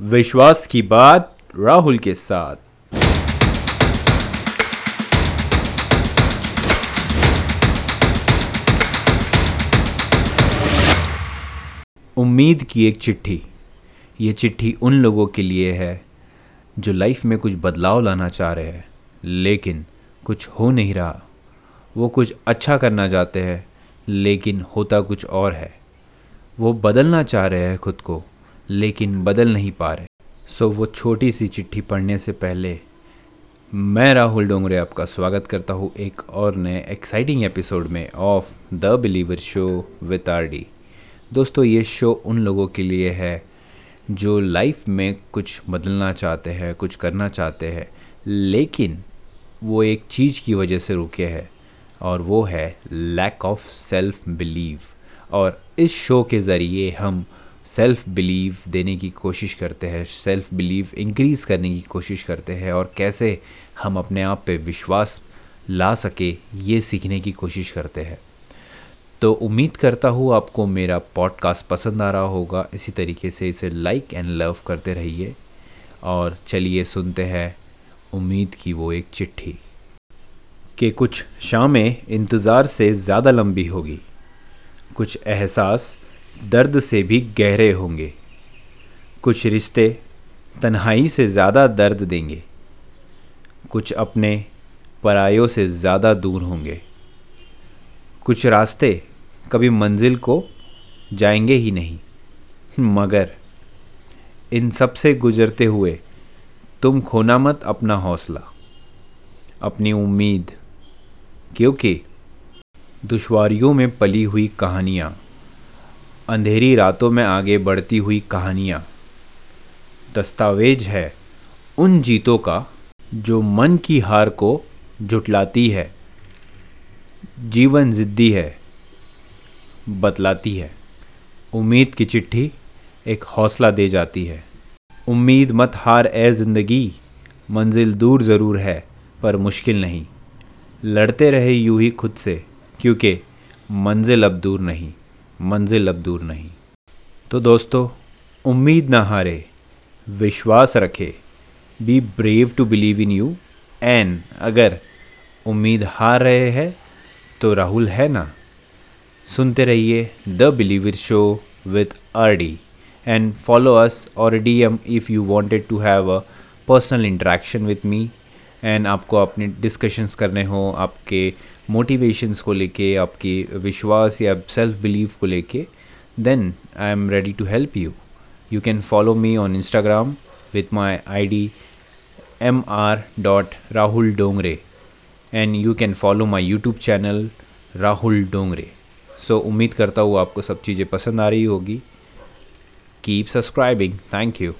विश्वास की बात राहुल के साथ। उम्मीद की एक चिट्ठी। ये चिट्ठी उन लोगों के लिए है जो लाइफ में कुछ बदलाव लाना चाह रहे हैं, लेकिन कुछ हो नहीं रहा। वो कुछ अच्छा करना चाहते हैं, लेकिन होता कुछ और है। वो बदलना चाह रहे हैं खुद को। लेकिन बदल नहीं पा रहे। सो वो छोटी सी चिट्ठी पढ़ने से पहले मैं राहुल डोंगरे आपका स्वागत करता हूँ एक और नए एक्साइटिंग एपिसोड में of the believer show with R D दोस्तों, ये शो उन लोगों के लिए है जो लाइफ में कुछ बदलना चाहते हैं, कुछ करना चाहते हैं, लेकिन वो एक चीज़ की वजह से रुके हैं और वो है लैक ऑफ़ सेल्फ बिलीव और इस शो के ज़रिए हम सेल्फ बिलीव देने की कोशिश करते हैं सेल्फ बिलीव इंक्रीज़ करने की कोशिश करते हैं और कैसे हम अपने आप पे विश्वास ला सके, ये सीखने की कोशिश करते हैं। तो उम्मीद करता हूँ आपको मेरा पॉडकास्ट पसंद आ रहा होगा। इसी तरीके से इसे लाइक एंड लव करते रहिए और चलिए सुनते हैं उम्मीद की वो एक चिट्ठी। कि कुछ शामें इंतज़ार से ज़्यादा लंबी होगी, कुछ एहसास दर्द से भी गहरे होंगे। कुछ रिश्ते तन्हाई से ज़्यादा दर्द देंगे। कुछ अपने परायों से ज़्यादा दूर होंगे। कुछ रास्ते कभी मंजिल को जाएँगे ही नहीं। मगर इन सबसे गुजरते हुए तुम खोना मत अपना हौसला, अपनी उम्मीद, क्योंकि दुश्वारियों में पली हुई कहानियाँ अंधेरी रातों में आगे बढ़ती हुई कहानियाँ। दस्तावेज़ है उन जीतों का जो मन की हार को जुटलाती है, जीवन ज़िद्दी है, बतलाती है। उम्मीद की चिट्ठी एक हौसला दे जाती है। उम्मीद मत हार, ए ज़िंदगी, मंजिल दूर ज़रूर है, पर मुश्किल नहीं। लड़ते रहे यूँ ही खुद से, क्योंकि मंजिल अब दूर नहीं। मंजिल अब दूर नहीं। तो दोस्तों, उम्मीद ना हारे, विश्वास रखे be brave to believe in you and अगर उम्मीद हार रहे हैं तो राहुल है ना? सुनते रहिए the believer show with R D and follow us और D M if you wanted to have a personal interaction with me and आपको अपने डिस्कशंस करने हो, आपके मोटिवेशंस को लेके, आपकी विश्वास या सेल्फ बिलीव को लेके then I am ready to help you you can follow me on Instagram with my I D M R dot Rahul Dongre and you can follow my YouTube channel Rahul Dongre so उम्मीद करता हूँ आपको सब चीज़ें पसंद आ रही होगी. Keep subscribing thank you